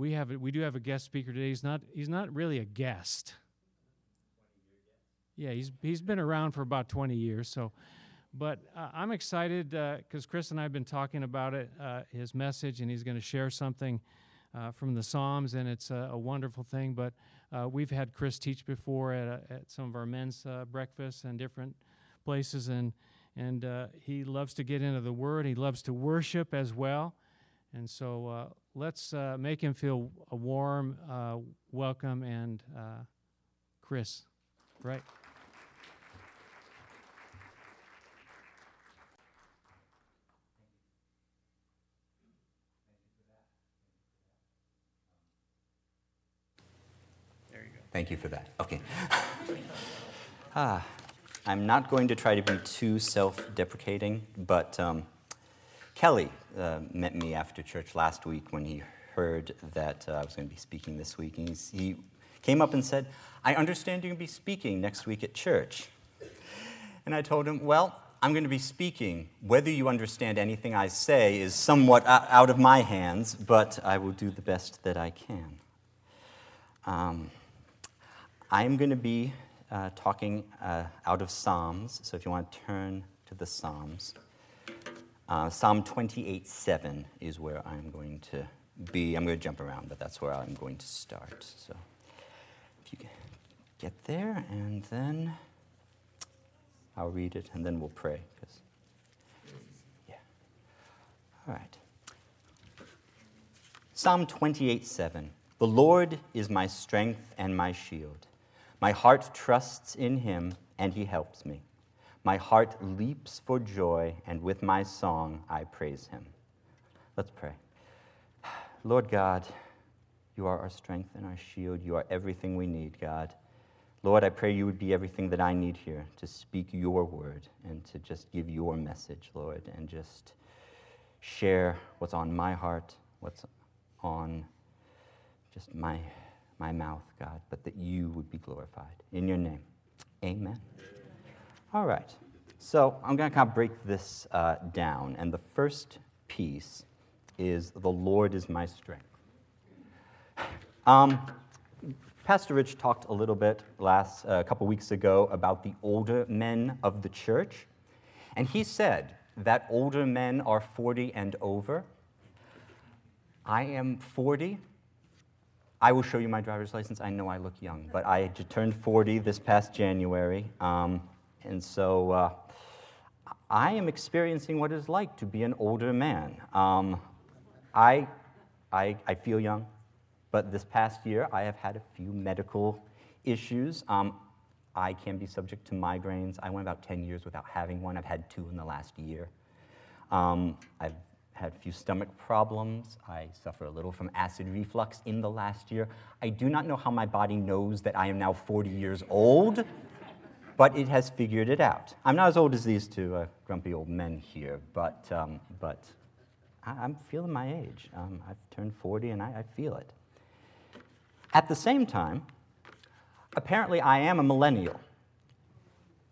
we have we do have a guest speaker today. He's not he's not really a guest. Yeah, he's he's been around for about 20 years. So, but uh, I'm excited because Chris and I have been talking about it, uh, his message, and he's going to share something uh, from the Psalms, and it's a, a wonderful thing. But uh, we've had Chris teach before at, a, at some of our men's uh, breakfasts and different places, and and uh, he loves to get into the Word. He loves to worship as well, and so uh, let's uh, make him feel a warm uh, welcome. And Chris, right? There you go. Thank you for that. Okay. ah, I'm not going to try to be too self deprecating, but um, Kelly uh, met me after church last week when he heard that uh, I was going to be speaking this week. And he came up and said, I understand you're going to be speaking next week at church. And I told him, Well, I'm going to be speaking. Whether you understand anything I say is somewhat out of my hands, but I will do the best that I can. Um, I'm going to be uh, talking uh, out of Psalms, so if you want to turn to the Psalms, uh, Psalm 28 7 is where I'm going to be. I'm going to jump around, but that's where I'm going to start. So if you can get there, and then I'll read it, and then we'll pray. Cause, yeah. All right. Psalm 28 7. The Lord is my strength and my shield. My heart trusts in him, and he helps me. My heart leaps for joy, and with my song I praise him. Let's pray. Lord God, you are our strength and our shield. You are everything we need, God. Lord, I pray you would be everything that I need here to speak your word and to just give your message, Lord, and just share what's on my heart, what's on just my my mouth, God, but that you would be glorified. In your name, amen. All right. So I'm going to kind of break this uh, down. And the first piece is the Lord is my strength. Um, Pastor Rich talked a little bit last uh, a couple weeks ago about the older men of the church. And he said that older men are 40 and over. I am 40, I will show you my driver's license. I know I look young, but I turned 40 this past January. Um, and so uh, I am experiencing what it's like to be an older man. Um, I, I, I, feel young, but this past year I have had a few medical issues. Um, I can be subject to migraines. I went about 10 years without having one. I've had two in the last year. Um, I've had a few stomach problems. I suffer a little from acid reflux in the last year. I do not know how my body knows that I am now 40 years old, but it has figured it out. I'm not as old as these two uh, grumpy old men here, but, um, but I, am feeling my age. Um, I've turned 40 and I, I feel it. At the same time, apparently I am a millennial.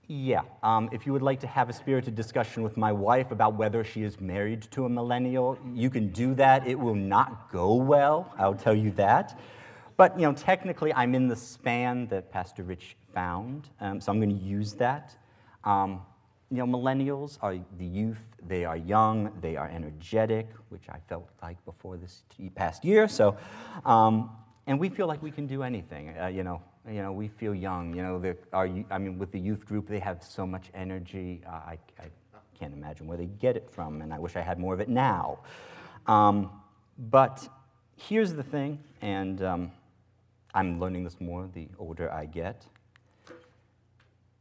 Yeah. Um, if you would like to have a spirited discussion with my wife about whether she is married to a millennial, you can do that. It will not go well, I'll tell you that. But, you know, technically, I'm in the span that Pastor Rich found, um, so I'm going to use that. Um, you know, millennials are the youth. They are young. They are energetic, which I felt like before this past year. So, um, and we feel like we can do anything. Uh, you know, you know, we feel young. You know, our, I mean, with the youth group, they have so much energy. Uh, I, I, can't imagine where they get it from, and I wish I had more of it now. Um, but here's the thing, and um, I'm learning this more the older I get.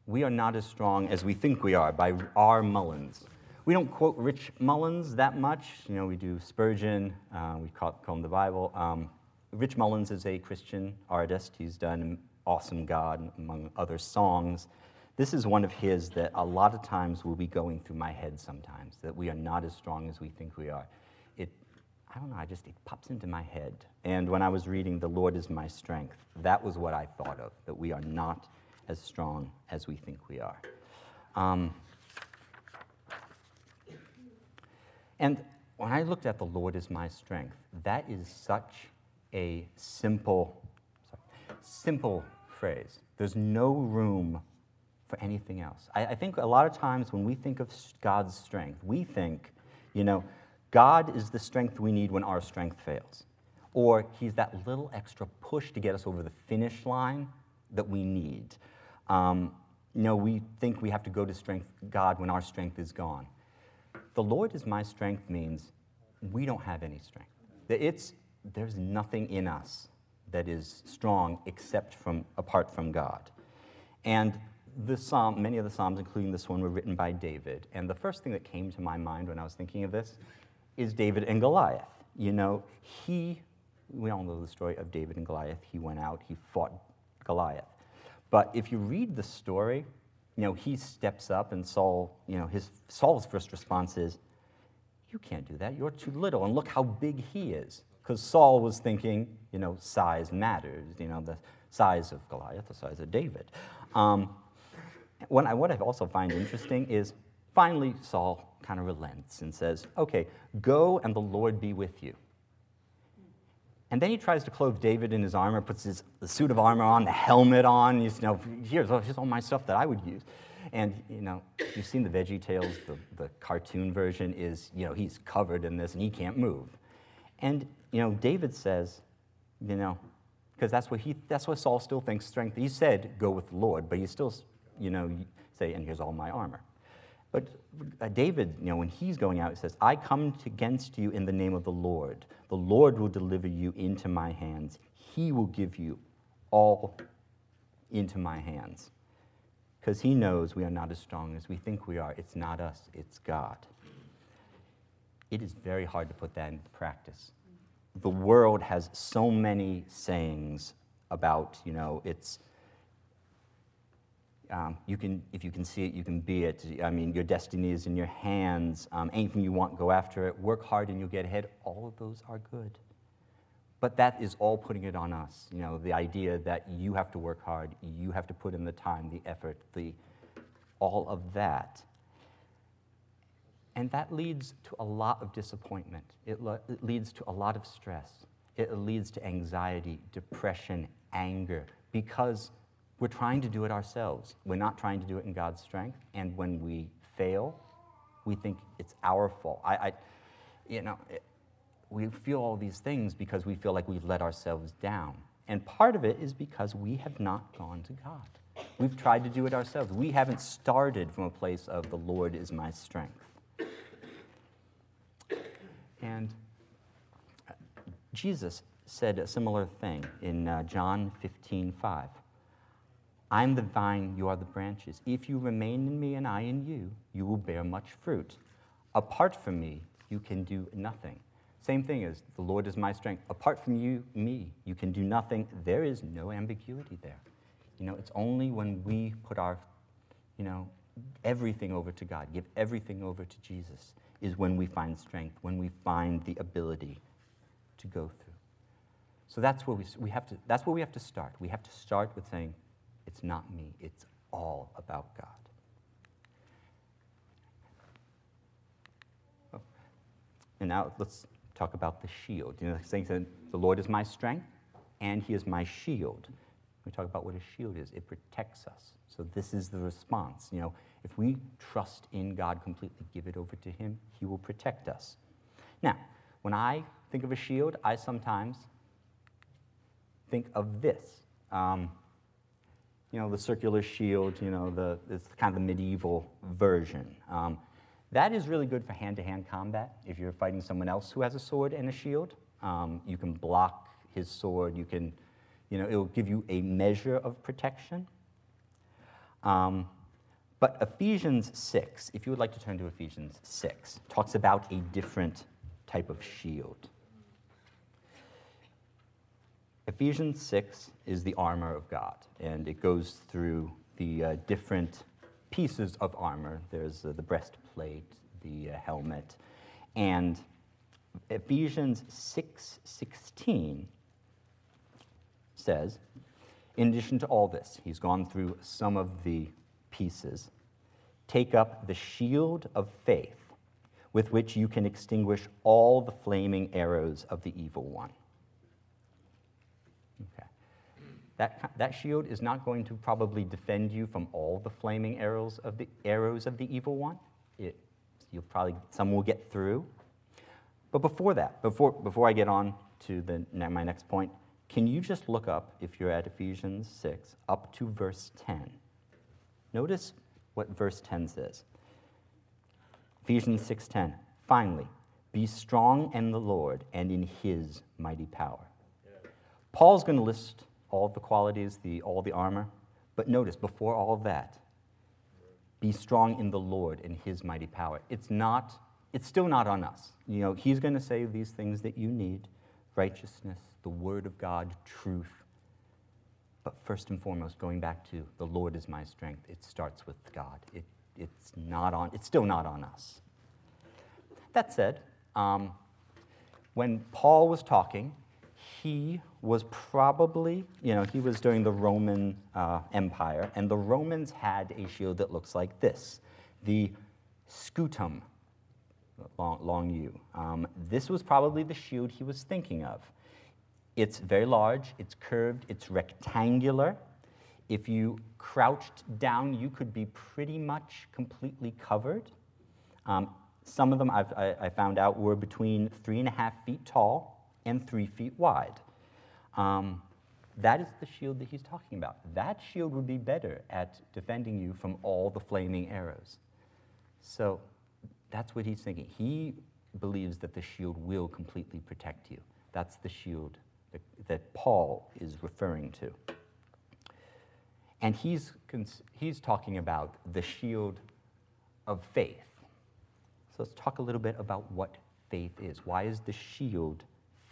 We are not as strong as we think we are by R. Mullins. We don't quote Rich Mullins that much. You know, we do Spurgeon, uh, we call, call him the Bible. Um, Rich Mullins is a Christian artist. He's done Awesome God, among other songs. This is one of his that a lot of times will be going through my head sometimes, that we are not as strong as we think we are. It, I don't know, I just, it pops into my head. And when I was reading The Lord is My Strength, that was what I thought of, that we are not as strong as we think we are. Um, and when I looked at The Lord is My Strength, that is such a simple, sorry, simple phrase. There's no room for anything else. I, I think a lot of times when we think of God's strength, we think, you know, God is the strength we need when our strength fails. Or he's that little extra push to get us over the finish line that we need. Um, know, we think we have to go to strength God when our strength is gone. The Lord is my strength means we don't have any strength. It's, there's nothing in us that is strong except from apart from God. And the psalm, many of the psalms, including this one, were written by David. And the first thing that came to my mind when I was thinking of this is David and Goliath. You know, he, we all know the story of David and Goliath. He went out, he fought Goliath. But if you read the story, you know, he steps up and Saul, you know, his Saul's first response is, You can't do that. You're too little. And look how big he is. Because Saul was thinking, you know, size matters, you know, the size of Goliath, the size of David. Um, I, what I also find interesting is finally Saul kind of relents and says, Okay, go and the Lord be with you. And then he tries to clothe David in his armor, puts his suit of armor on, the helmet on. You know, here's, here's all my stuff that I would use. And, you know, you've seen the Veggie Tales, the, the cartoon version is, you know, he's covered in this and he can't move. And, you know, David says, you know, because that's what he, that's what Saul still thinks strength. He said, go with the Lord, but he still, you know, say, and here's all my armor. But uh, David, you know, when he's going out, he says, I come against you in the name of the Lord. The Lord will deliver you into my hands. He will give you all into my hands. Because he knows we are not as strong as we think we are. It's not us, it's God. It is very hard to put that into practice. The world has so many sayings about, you know, it's um, you can, if you can see it, you can be it. I mean, your destiny is in your hands. Um, anything you want, go after it. Work hard and you'll get ahead. All of those are good. But that is all putting it on us. You know, the idea that you have to work hard, you have to put in the time, the effort, the, all of that. And that leads to a lot of disappointment. It, it leads to a lot of stress. It leads to anxiety, depression, anger, because we're trying to do it ourselves. We're not trying to do it in God's strength. And when we fail, we think it's our fault. I, I you know, it, we feel all these things because we feel like we've let ourselves down. And part of it is because we have not gone to God. We've tried to do it ourselves. We haven't started from a place of the Lord is my strength. And Jesus said a similar thing in uh, John 15 5. I'm the vine, you are the branches. If you remain in me and I in you, you will bear much fruit. Apart from me, you can do nothing. Same thing as the Lord is my strength. Apart from you, me, you can do nothing. There is no ambiguity there. You know, it's only when we put our, you know, everything over to God, give everything over to Jesus, is when we find strength, when we find the ability to go through. So that's where we, we have to, that's where we have to start. We have to start with saying, it's not me, it's all about God. Oh. And now let's talk about the shield. You know, saying that the Lord is my strength and he is my shield. We talk about what a shield is. It protects us. So this is the response. You know, if we trust in God completely, give it over to him, he will protect us. Now, when I think of a shield, I sometimes think of this. Um, you know, the circular shield, you know, the, it's kind of the medieval version. Um, that is really good for hand-to-hand combat. If you're fighting someone else who has a sword and a shield, um, you can block his sword. You can, you know, it will give you a measure of protection. Um, but Ephesians 6, if you would like to turn to Ephesians 6, talks about a different type of shield. Ephesians 6 is the armor of God, and it goes through the uh, different pieces of armor. There's uh, the breastplate, the uh, helmet, and Ephesians 6:16 says, in addition to all this, he's gone through some of the pieces. Take up the shield of faith with which you can extinguish all the flaming arrows of the evil one That, that shield is not going to probably defend you from all the flaming arrows of the, arrows of the evil one. It, you'll probably, some will get through. But before that, before, before I get on to the, my next point, can you just look up, if you're at Ephesians 6, up to verse 10? Notice what verse 10 says. Ephesians 6:10. Finally, be strong in the Lord and in his mighty power. Paul's going to list all the qualities, the, all the armor, but notice before all of that, be strong in the Lord and his mighty power. It's not, it's still not on us. You know, he's going to say these things that you need righteousness, the word of God, truth. But first and foremost, going back to the Lord is my strength, it starts with God. It, it's, not on, it's still not on us. That said, um, when Paul was talking, he was probably, you know, he was during the Roman uh, Empire, and the Romans had a shield that looks like this the scutum, long, long U. Um, this was probably the shield he was thinking of. It's very large, it's curved, it's rectangular. If you crouched down, you could be pretty much completely covered. Um, some of them I've, I, I found out were between three and a half feet tall and three feet wide. Um, that is the shield that he's talking about. That shield would be better at defending you from all the flaming arrows. So that's what he's thinking. He believes that the shield will completely protect you. That's the shield that, that Paul is referring to. And he's, he's talking about the shield of faith. So let's talk a little bit about what faith is. Why is the shield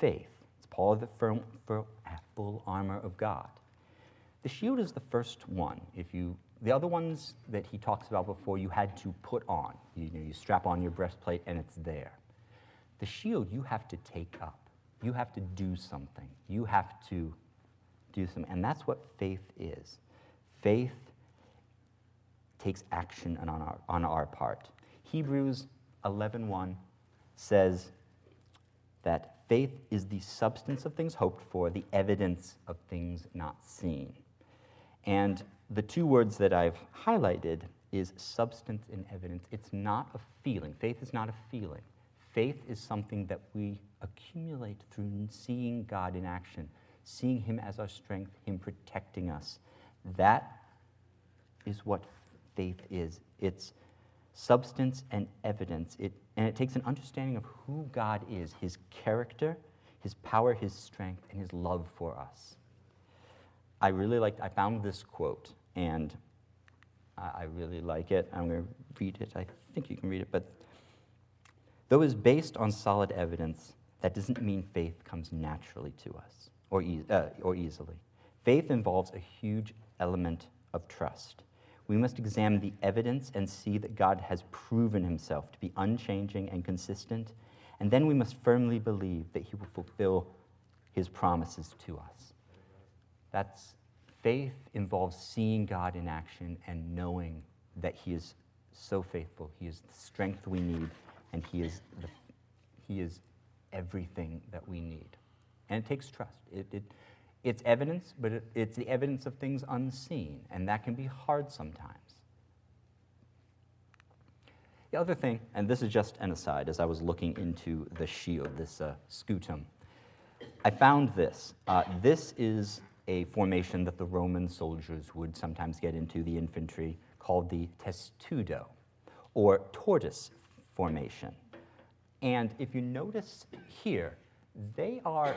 faith? It's part of the firm, ah, full armor of God. The shield is the first one. If you, the other ones that he talks about before, you had to put on. You, know, you strap on your breastplate and it's there. The shield you have to take up. You have to do something. You have to do something. And that's what faith is. Faith takes action on our, on our part. Hebrews 11.1 says that faith is the substance of things hoped for, the evidence of things not seen. And the two words that I've highlighted is substance and evidence. It's not a feeling. Faith is not a feeling. Faith is something that we accumulate through seeing God in action, seeing Him as our strength, Him protecting us. That is what faith is. It's substance and evidence. It, and it takes an understanding of who God is, his character, his power, his strength, and his love for us. I really liked, I found this quote, and I, really like it. I'm going to read it. I think you can read it. But though it is based on solid evidence, that doesn't mean faith comes naturally to us or, e- uh, or easily. Faith involves a huge element of trust we must examine the evidence and see that God has proven himself to be unchanging and consistent. And then we must firmly believe that he will fulfill his promises to us. That's faith involves seeing God in action and knowing that he is so faithful. He is the strength we need, and he is, the, he is everything that we need. And it takes trust. It, it, it's evidence, but it, it's the evidence of things unseen, and that can be hard sometimes. The other thing, and this is just an aside, as I was looking into the shield, this uh, scutum, I found this. Uh, this is a formation that the Roman soldiers would sometimes get into, the infantry, called the testudo, or tortoise formation. And if you notice here, they are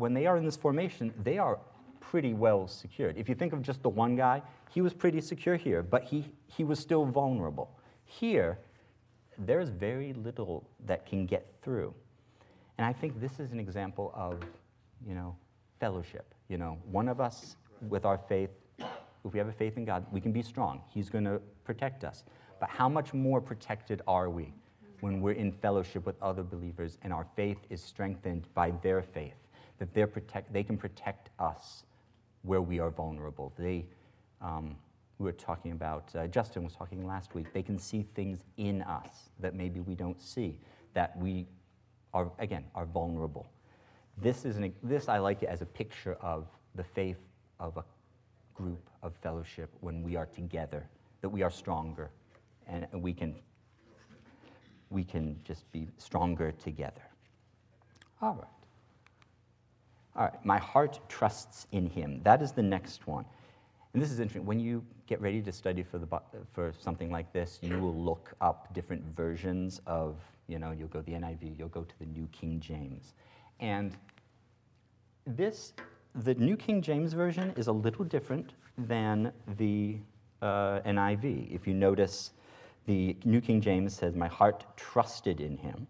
when they are in this formation, they are pretty well secured. If you think of just the one guy, he was pretty secure here, but he, he was still vulnerable. Here, there's very little that can get through. And I think this is an example of, you know, fellowship. You know, one of us with our faith, if we have a faith in God, we can be strong. He's going to protect us. But how much more protected are we when we're in fellowship with other believers and our faith is strengthened by their faith? That they're protect, they can protect us where we are vulnerable. They, um, we were talking about, uh, Justin was talking last week, they can see things in us that maybe we don't see, that we are, again, are vulnerable. This, is an, this I like it as a picture of the faith of a group of fellowship when we are together, that we are stronger and we can, we can just be stronger together. All right. All right, my heart trusts in him. That is the next one. And this is interesting. When you get ready to study for, the, for something like this, you will look up different versions of, you know, you'll go the NIV, you'll go to the New King James. And this, the New King James Version is a little different than the uh, NIV. If you notice, the New King James says, My heart trusted in him.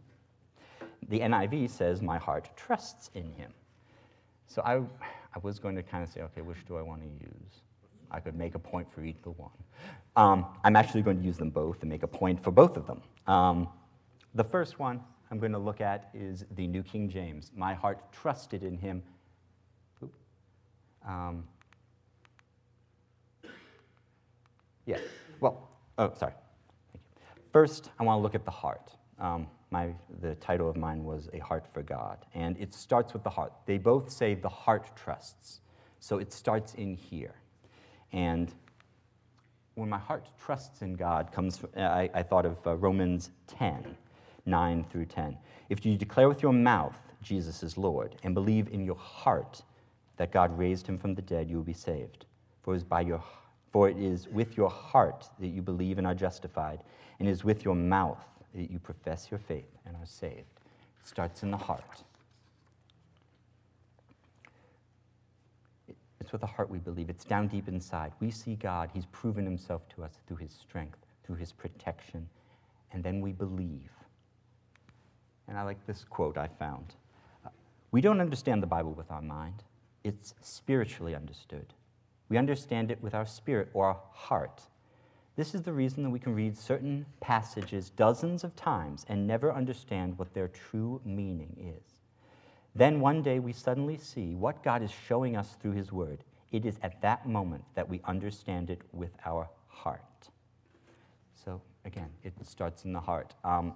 The NIV says, My heart trusts in him. So I, I was going to kind of say, okay, which do I want to use? I could make a point for either one. Um, I'm actually going to use them both and make a point for both of them. Um, the first one I'm going to look at is the New King James. My heart trusted in him. Um, yeah, well, oh, sorry. First, I want to look at the heart. Um, my, the title of mine was A Heart for God, and it starts with the heart. They both say the heart trusts, so it starts in here. And when my heart trusts in God comes, I, I thought of uh, Romans 10, 9 through 10. If you declare with your mouth Jesus is Lord and believe in your heart that God raised him from the dead, you will be saved. For it is, by your, for it is with your heart that you believe and are justified, and it is with your mouth that you profess your faith and are saved. It starts in the heart. It's with the heart we believe. It's down deep inside. We see God. He's proven himself to us through his strength, through his protection, and then we believe. And I like this quote I found. We don't understand the Bible with our mind, it's spiritually understood. We understand it with our spirit or our heart. This is the reason that we can read certain passages dozens of times and never understand what their true meaning is. Then one day we suddenly see what God is showing us through His Word. It is at that moment that we understand it with our heart. So, again, it starts in the heart. Um,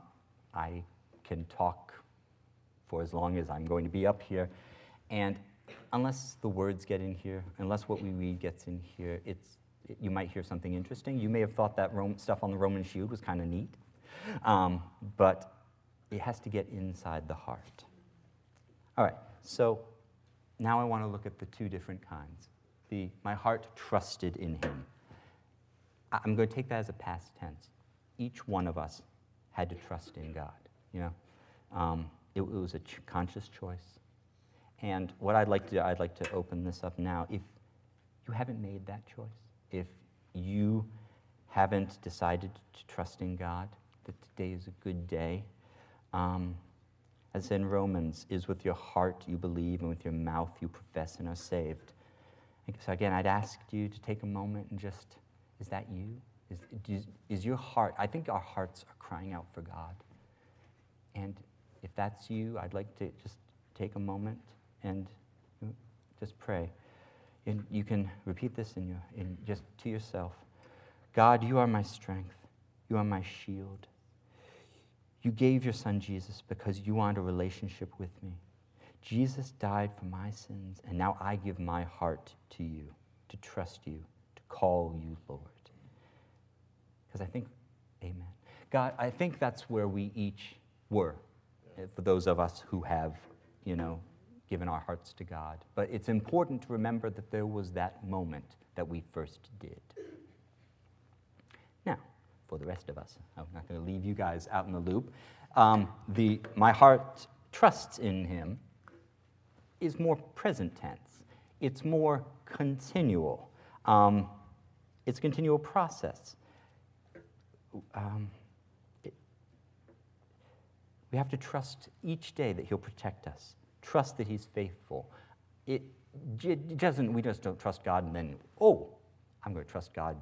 I can talk for as long as I'm going to be up here, and unless the words get in here, unless what we read gets in here, it's you might hear something interesting. You may have thought that Rome, stuff on the Roman shield was kind of neat, um, but it has to get inside the heart. All right, so now I want to look at the two different kinds. The my heart trusted in him. I'm going to take that as a past tense. Each one of us had to trust in God. You know, um, it, it, was a ch- conscious choice. And what I'd like to do, I'd like to open this up now. If you haven't made that choice, if you haven't decided to trust in God, that today is a good day. Um, as in Romans, is with your heart you believe and with your mouth you profess and are saved. So again, I'd ask you to take a moment and just, is that you? Is, is your heart, I think our hearts are crying out for God. And if that's you, I'd like to just take a moment and just pray. And you can repeat this in, your, in just to yourself. God, you are my strength. You are my shield. You gave your son Jesus because you want a relationship with me. Jesus died for my sins, and now I give my heart to you, to trust you, to call you Lord. Because I think, amen. God, I think that's where we each were, eh, for those of us who have, you know, given our hearts to God. But it's important to remember that there was that moment that we first did. Now, for the rest of us, I'm not going to leave you guys out in the loop. Um, the, my heart trusts in Him is more present tense, it's more continual, um, it's a continual process. Um, we have to trust each day that He'll protect us trust that He's faithful. It, doesn't, we just don't trust God and then, oh, I'm going to trust God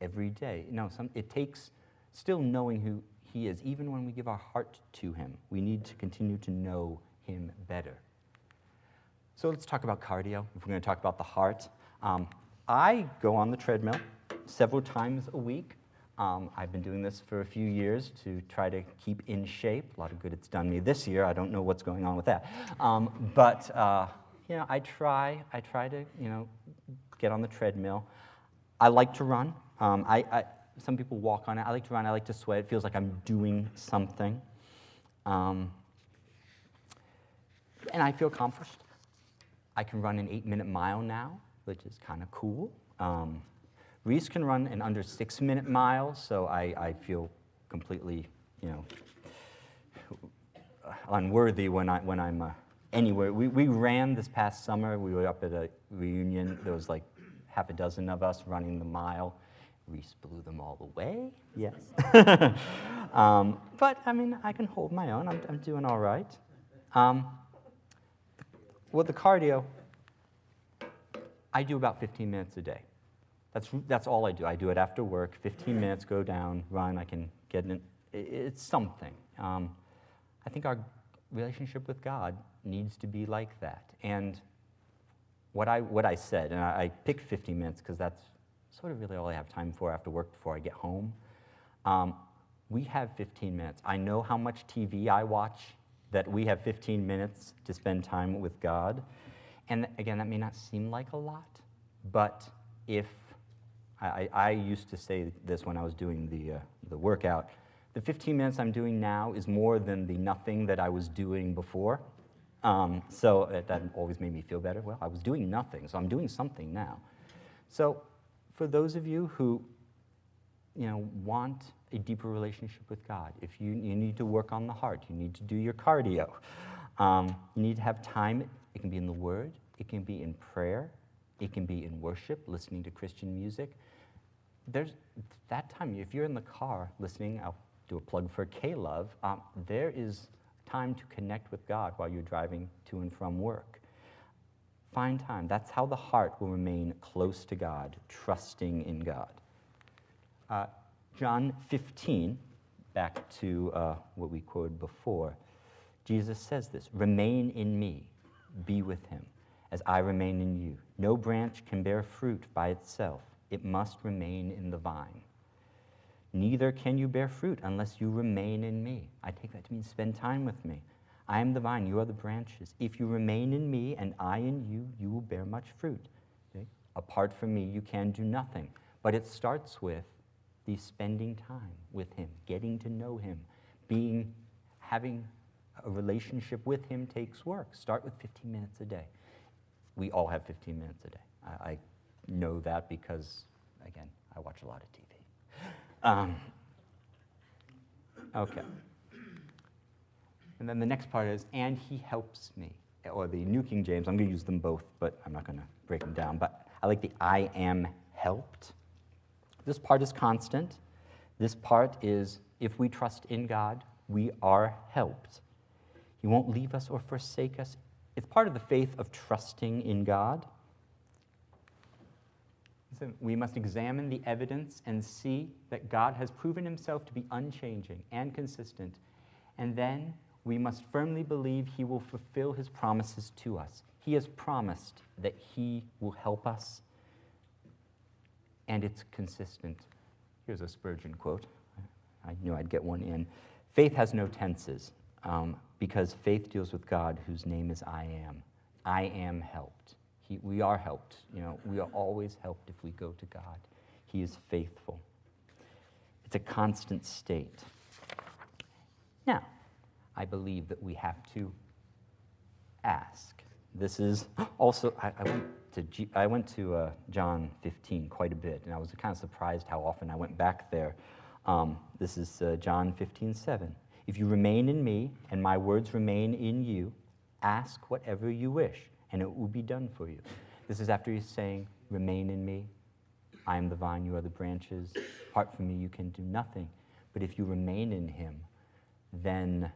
every day. No, some, it takes still knowing who He is. Even when we give our heart to Him, we need to continue to know Him better. So let's talk about cardio, if we're going to talk about the heart. Um, I go on the treadmill several times a week. Um, I've been doing this for a few years to try to keep in shape. A lot of good it's done me this year. I don't know what's going on with that. Um, but, uh, you know, I try, I try to, you know, get on the treadmill. I like to run. Um, I, I, some people walk on it. I like to run. I like to sweat. It feels like I'm doing something. Um, and I feel accomplished. I can run an eight minute mile now, which is kind of cool. Reese can run an under six minute mile, so I, I feel completely, you know, unworthy when, I, when I'm uh, anywhere. We, we ran this past summer. We were up at a reunion. There was like half a dozen of us running the mile. Reese blew them all away, yes. um, but I mean, I can hold my own. I'm, I'm doing all right. Um, with the cardio, I do about 15 minutes a day. That's, that's all I do. I do it after work, 15 minutes, go down, run. I can get in. It's something. Um, I think our relationship with God needs to be like that. And what I, what I said, and I, I picked 15 minutes because that's sort of really all I have time for after work before I get home. Um, we have 15 minutes. I know how much TV I watch, that we have 15 minutes to spend time with God. And again, that may not seem like a lot, but if I, I used to say this when I was doing the, uh, the workout the 15 minutes I'm doing now is more than the nothing that I was doing before. Um, so it, that always made me feel better. Well, I was doing nothing, so I'm doing something now. So for those of you who you know, want a deeper relationship with God, if you, you need to work on the heart, you need to do your cardio, um, you need to have time. It can be in the Word, it can be in prayer, it can be in worship, listening to Christian music. There's that time, if you're in the car listening, I'll do a plug for K-Love, um, there is time to connect with God while you're driving to and from work. Find time. That's how the heart will remain close to God, trusting in God. Uh, John 15, back to uh, what we quoted before, Jesus says this Remain in me, be with him, as I remain in you. No branch can bear fruit by itself, it must remain in the vine. Neither can you bear fruit unless you remain in me. I take that to mean spend time with me. I am the vine, you are the branches. If you remain in me and I in you, you will bear much fruit. Okay? Apart from me, you can do nothing. But it starts with the spending time with him, getting to know him, being, having a relationship with him takes work. Start with 15 minutes a day. We all have 15 minutes a day. I, I know that because, again, I watch a lot of TV. Um, okay. And then the next part is, and he helps me. Or the New King James, I'm going to use them both, but I'm not going to break them down. But I like the I am helped. This part is constant. This part is, if we trust in God, we are helped. He won't leave us or forsake us. It's part of the faith of trusting in God. So we must examine the evidence and see that God has proven himself to be unchanging and consistent. And then we must firmly believe he will fulfill his promises to us. He has promised that he will help us, and it's consistent. Here's a Spurgeon quote. I knew I'd get one in. Faith has no tenses um, because faith deals with God, whose name is I am. I am helped. He, we are helped. You know, we are always helped if we go to God. He is faithful. It's a constant state. Now, I believe that we have to ask. This is also, I, I went to, G, I went to uh, John 15 quite a bit, and I was kind of surprised how often I went back there. Um, this is uh, John 15, 7. If you remain in me and my words remain in you, ask whatever you wish and it will be done for you. This is after he's saying, Remain in me. I am the vine, you are the branches. Apart from me, you can do nothing. But if you remain in him, then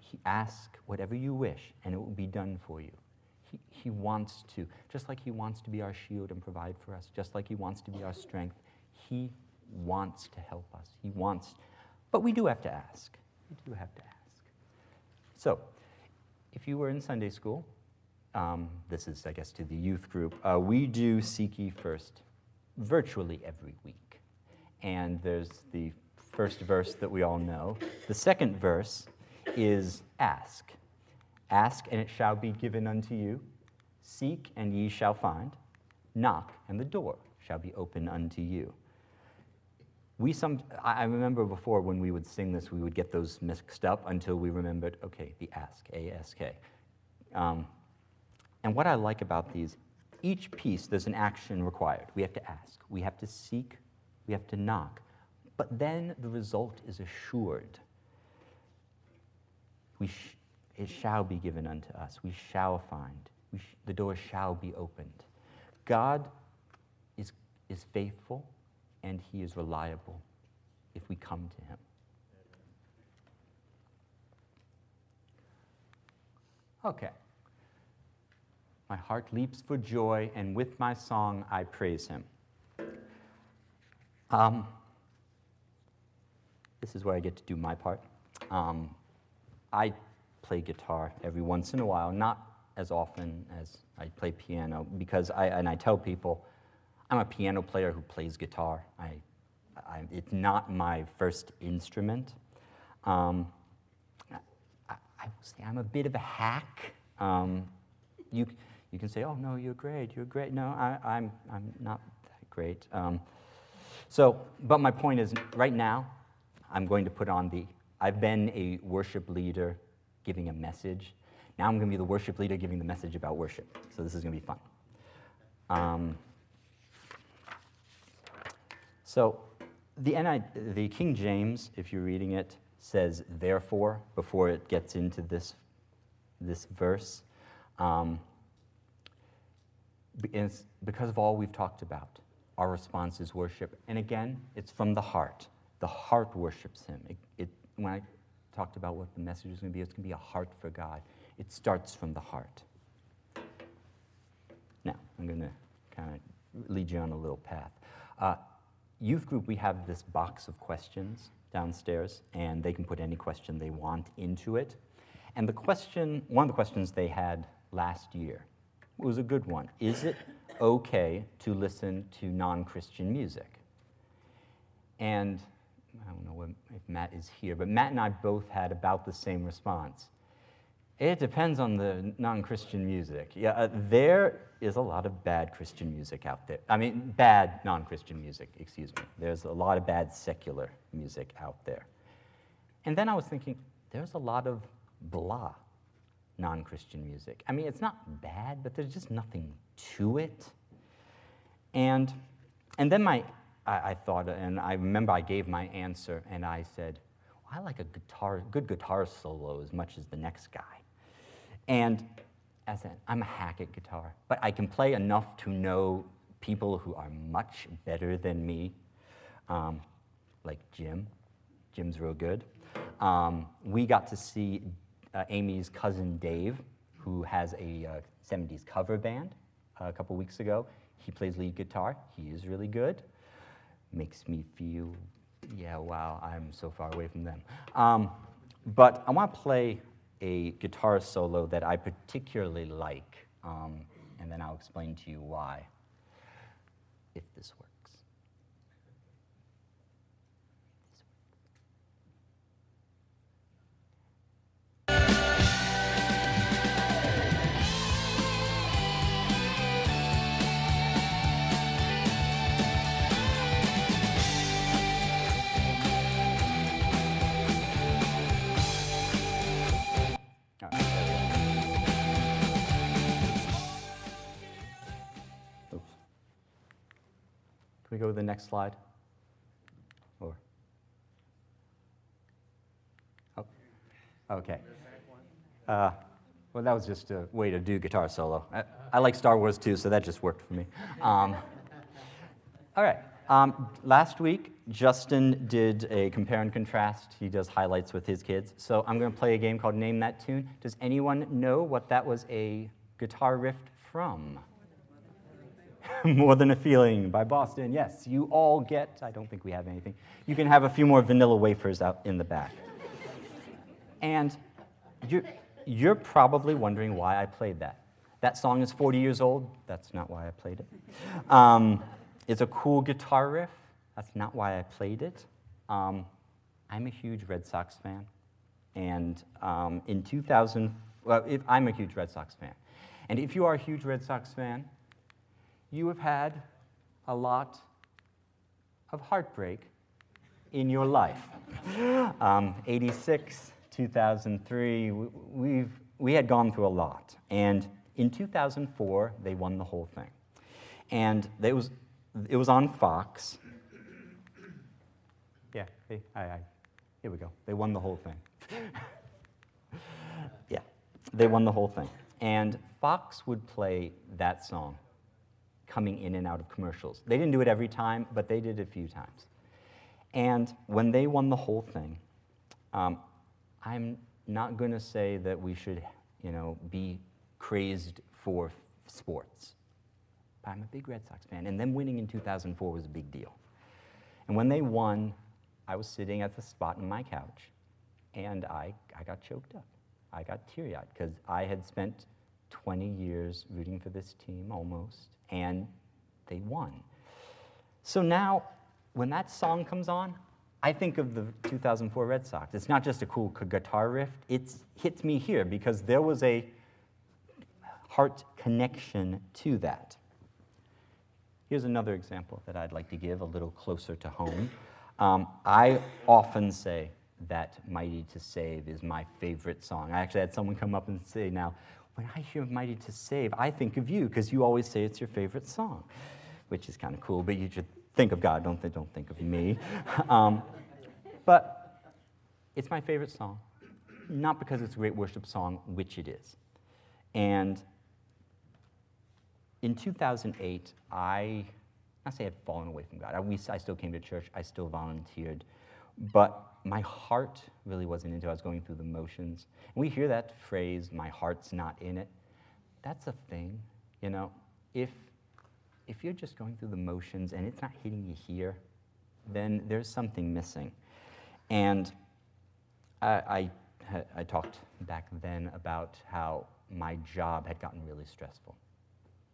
he ask whatever you wish, and it will be done for you. He, he wants to, just like he wants to be our shield and provide for us, just like he wants to be our strength, he wants to help us. He wants, but we do have to ask. We do have to ask. So, if you were in Sunday school, um, this is, I guess, to the youth group, uh, we do Seek Ye First virtually every week. And there's the first verse that we all know. The second verse is ask. Ask, and it shall be given unto you. Seek, and ye shall find. Knock, and the door shall be open unto you. We some, I remember before when we would sing this, we would get those mixed up until we remembered, okay, the ask, A-S-K. Um, and what I like about these, each piece, there's an action required. We have to ask, we have to seek, we have to knock. But then the result is assured. We sh- it shall be given unto us. We shall find. We sh- the door shall be opened. God is, is faithful and he is reliable if we come to him. Okay. My heart leaps for joy, and with my song I praise him. Um, this is where I get to do my part. Um, I play guitar every once in a while, not as often as I play piano, because I, and I tell people, I'm a piano player who plays guitar. I, I, it's not my first instrument. Um, I, I, will say I'm a bit of a hack. Um, you, you can say, oh, no, you're great, you're great. No, I, I'm, I'm not that great. Um, so, but my point is, right now, I'm going to put on the, I've been a worship leader giving a message. Now I'm going to be the worship leader giving the message about worship. So this is going to be fun. Um, so the, NI, the King James, if you're reading it, says therefore before it gets into this, this verse. Um, because of all we've talked about, our response is worship. And again, it's from the heart. The heart worships Him. It, it, when I talked about what the message is going to be, it's going to be a heart for God. It starts from the heart. Now, I'm going to kind of lead you on a little path. Uh, youth group, we have this box of questions downstairs, and they can put any question they want into it. And the question, one of the questions they had last year was a good one. Is it okay to listen to non Christian music? And I don't know if Matt is here, but Matt and I both had about the same response. It depends on the non Christian music. Yeah, uh, there is a lot of bad Christian music out there. I mean, bad non Christian music, excuse me. There's a lot of bad secular music out there. And then I was thinking, there's a lot of blah non Christian music. I mean, it's not bad, but there's just nothing to it. And, and then my, I, I thought, and I remember I gave my answer, and I said, well, I like a guitar, good guitar solo as much as the next guy. And I said, I'm a hack at guitar, but I can play enough to know people who are much better than me, um, like Jim. Jim's real good. Um, we got to see uh, Amy's cousin Dave, who has a uh, 70s cover band uh, a couple weeks ago. He plays lead guitar. He is really good. Makes me feel, yeah, wow, I'm so far away from them. Um, but I want to play a guitar solo that I particularly like, um, and then I'll explain to you why, if this works. We go to the next slide? Or? Oh, okay. Uh, well, that was just a way to do guitar solo. I, I like Star Wars too, so that just worked for me. Um, all right. Um, last week, Justin did a compare and contrast. He does highlights with his kids. So I'm going to play a game called Name That Tune. Does anyone know what that was a guitar riff from? more Than a Feeling by Boston. Yes, you all get, I don't think we have anything. You can have a few more vanilla wafers out in the back. and you're, you're probably wondering why I played that. That song is 40 years old. That's not why I played it. Um, it's a cool guitar riff. That's not why I played it. Um, I'm a huge Red Sox fan. And um, in 2000, well, if, I'm a huge Red Sox fan. And if you are a huge Red Sox fan, you have had a lot of heartbreak in your life. Um, 86, 2003, we've, we had gone through a lot. And in 2004, they won the whole thing. And it was, it was on Fox. Yeah, hey. Here we go. They won the whole thing. yeah, they won the whole thing. And Fox would play that song coming in and out of commercials. They didn't do it every time, but they did it a few times. And when they won the whole thing, um, I'm not going to say that we should, you know, be crazed for sports. But I'm a big Red Sox fan, and them winning in 2004 was a big deal. And when they won, I was sitting at the spot in my couch, and I, I got choked up. I got teary eyed because I had spent 20 years rooting for this team almost, and they won. So now, when that song comes on, I think of the 2004 Red Sox. It's not just a cool guitar riff, it hits me here because there was a heart connection to that. Here's another example that I'd like to give a little closer to home. Um, I often say that Mighty to Save is my favorite song. I actually had someone come up and say, Now, when I hear Mighty to Save, I think of you because you always say it's your favorite song, which is kind of cool, but you should think of God, don't, th- don't think of me. um, but it's my favorite song, not because it's a great worship song, which it is. And in 2008, I, I say I'd fallen away from God. I, we, I still came to church, I still volunteered, but my heart really wasn't into it. I was going through the motions. And we hear that phrase, my heart's not in it. That's a thing, you know. If, if you're just going through the motions and it's not hitting you here, then there's something missing. And I, I, I talked back then about how my job had gotten really stressful.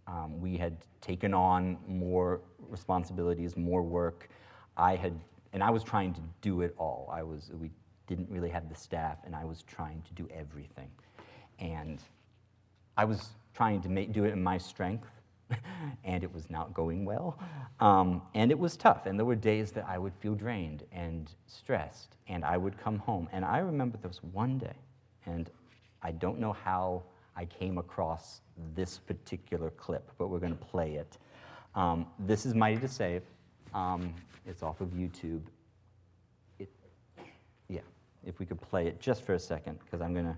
Um, we had taken on more responsibilities, more work. I had, and I was trying to do it all. I was, we didn't really have the staff, and I was trying to do everything. And I was trying to make, do it in my strength, and it was not going well. Um, and it was tough. And there were days that I would feel drained and stressed, and I would come home. And I remember there was one day, and I don't know how I came across this particular clip, but we're going to play it. Um, this is Mighty to Save. Um, it's off of YouTube. It, yeah, if we could play it just for a second, because I'm going to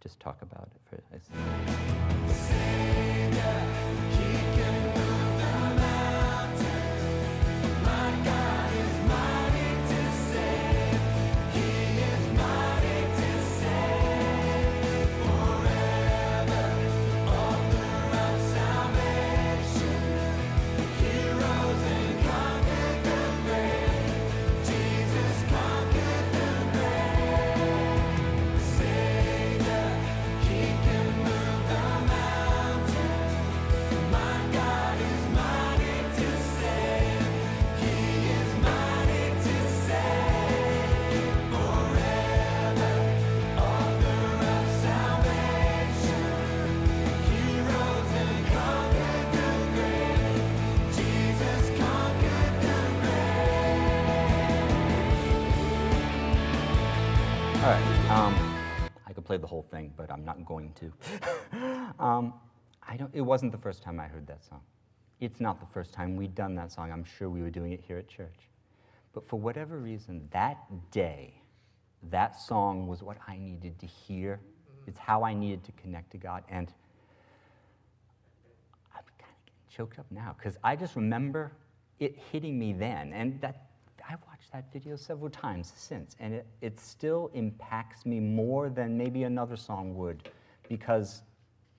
just talk about it for a second. The whole thing, but I'm not going to. um, I don't, it wasn't the first time I heard that song. It's not the first time we'd done that song. I'm sure we were doing it here at church. But for whatever reason, that day, that song was what I needed to hear. It's how I needed to connect to God. And I'm kind of getting choked up now because I just remember it hitting me then. And that that video several times since, and it, it still impacts me more than maybe another song would because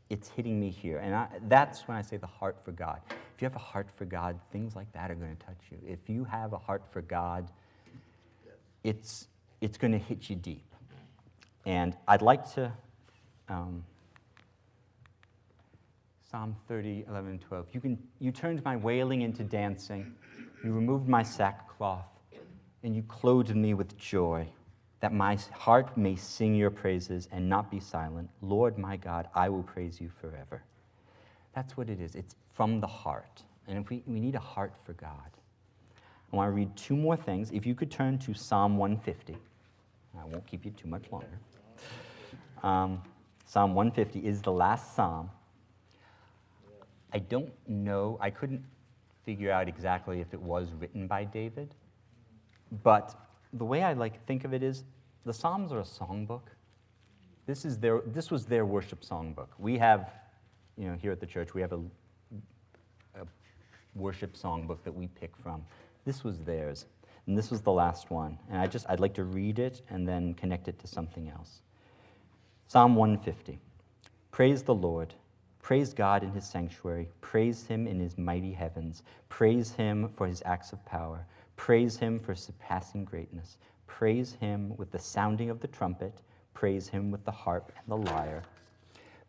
it's hitting me here. And I, that's when I say the heart for God. If you have a heart for God, things like that are going to touch you. If you have a heart for God, it's, it's going to hit you deep. And I'd like to, um, Psalm 30, 11, 12. You, can, you turned my wailing into dancing. You removed my sackcloth and you clothed me with joy, that my heart may sing your praises and not be silent. Lord my God, I will praise you forever. That's what it is. It's from the heart. And if we, we need a heart for God. I want to read two more things. If you could turn to Psalm 150, I won't keep you too much longer. Um, psalm 150 is the last psalm. I don't know, I couldn't figure out exactly if it was written by David, but the way I like think of it is the Psalms are a songbook. This, is their, this was their worship songbook. We have, you know, here at the church, we have a, a worship songbook that we pick from. This was theirs, and this was the last one. And I just, I'd like to read it and then connect it to something else. Psalm 150. Praise the Lord. Praise God in his sanctuary. Praise him in his mighty heavens. Praise him for his acts of power. Praise him for surpassing greatness. Praise him with the sounding of the trumpet. Praise him with the harp and the lyre.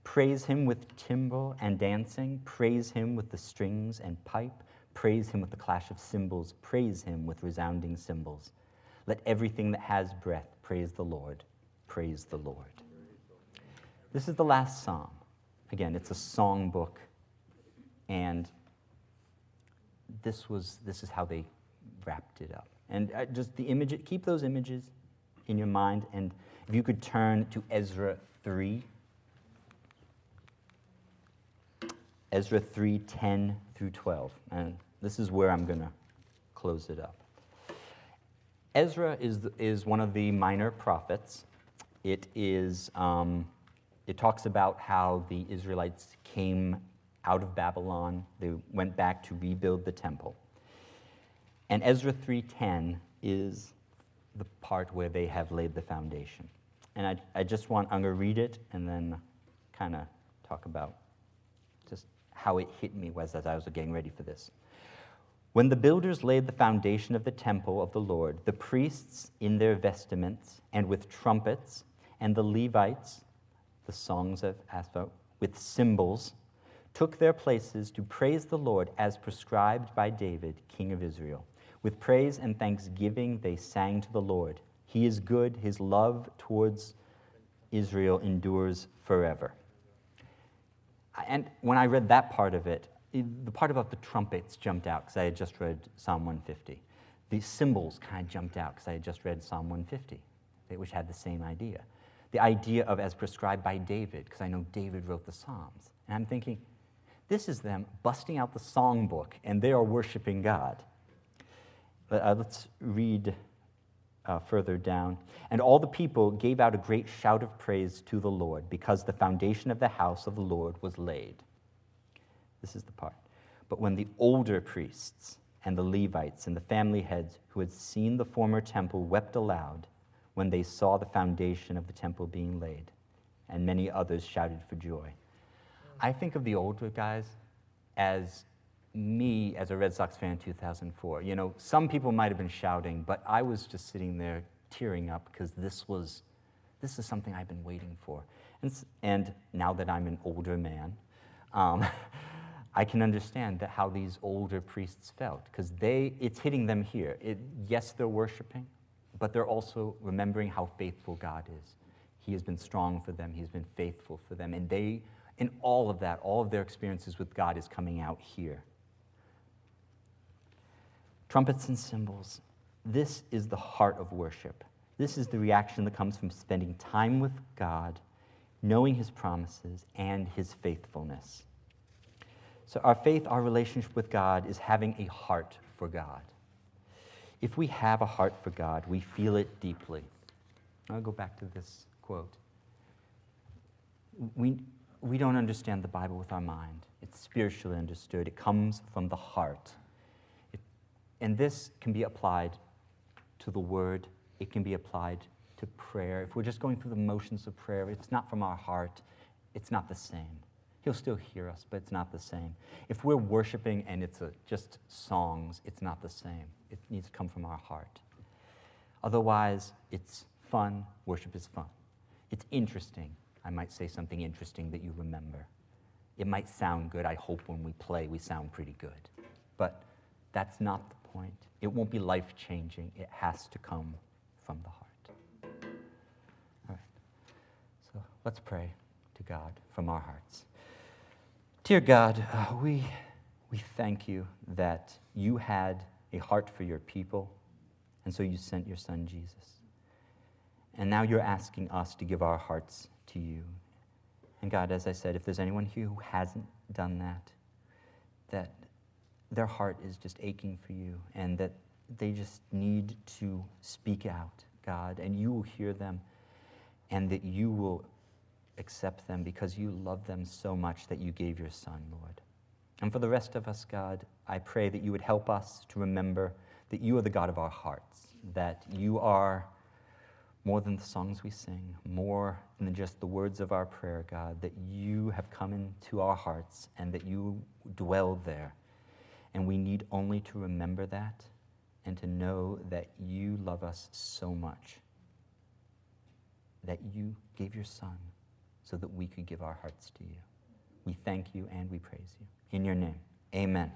Praise him with timbrel and dancing. Praise him with the strings and pipe. Praise him with the clash of cymbals. Praise him with resounding cymbals. Let everything that has breath praise the Lord. Praise the Lord. This is the last psalm. Again, it's a song book. And this was this is how they wrapped it up. And uh, just the image, keep those images in your mind. And if you could turn to Ezra 3. Ezra 3 10 through 12. And this is where I'm going to close it up. Ezra is, is one of the minor prophets. It, is, um, it talks about how the Israelites came out of Babylon. They went back to rebuild the temple. And Ezra 3:10 is the part where they have laid the foundation. And I, I just want, I'm going to read it and then kind of talk about just how it hit me was as I was getting ready for this. When the builders laid the foundation of the temple of the Lord, the priests in their vestments and with trumpets, and the Levites, the songs of Asaph, with cymbals, took their places to praise the Lord as prescribed by David, king of Israel. With praise and thanksgiving, they sang to the Lord. He is good, his love towards Israel endures forever. And when I read that part of it, the part about the trumpets jumped out because I had just read Psalm 150. The cymbals kind of jumped out because I had just read Psalm 150, which had the same idea. The idea of as prescribed by David, because I know David wrote the Psalms. And I'm thinking, this is them busting out the songbook and they are worshiping God. Uh, let's read uh, further down. And all the people gave out a great shout of praise to the Lord because the foundation of the house of the Lord was laid. This is the part. But when the older priests and the Levites and the family heads who had seen the former temple wept aloud when they saw the foundation of the temple being laid, and many others shouted for joy. I think of the older guys as me as a Red Sox fan in 2004. You know, some people might have been shouting, but I was just sitting there tearing up because this was, this is something I've been waiting for. And, and now that I'm an older man, um, I can understand that how these older priests felt because they, it's hitting them here. It, yes, they're worshiping, but they're also remembering how faithful God is. He has been strong for them. He's been faithful for them. And they, in all of that, all of their experiences with God is coming out here trumpets and cymbals. This is the heart of worship. This is the reaction that comes from spending time with God, knowing his promises, and his faithfulness. So, our faith, our relationship with God, is having a heart for God. If we have a heart for God, we feel it deeply. I'll go back to this quote. We, we don't understand the Bible with our mind, it's spiritually understood, it comes from the heart. And this can be applied to the word, it can be applied to prayer. If we're just going through the motions of prayer, it's not from our heart, it's not the same. He'll still hear us, but it's not the same. If we're worshiping and it's a, just songs, it's not the same. It needs to come from our heart. Otherwise, it's fun. Worship is fun. It's interesting. I might say something interesting that you remember. It might sound good. I hope when we play, we sound pretty good. But that's not the point. It won't be life changing. It has to come from the heart. All right. So let's pray to God from our hearts. Dear God, uh, we, we thank you that you had a heart for your people, and so you sent your son Jesus. And now you're asking us to give our hearts to you. And God, as I said, if there's anyone here who hasn't done that, that their heart is just aching for you and that they just need to speak out, God, and you will hear them and that you will accept them because you love them so much that you gave your Son, Lord. And for the rest of us, God, I pray that you would help us to remember that you are the God of our hearts, that you are more than the songs we sing, more than just the words of our prayer, God, that you have come into our hearts and that you dwell there. And we need only to remember that and to know that you love us so much, that you gave your Son so that we could give our hearts to you. We thank you and we praise you. In your name, amen.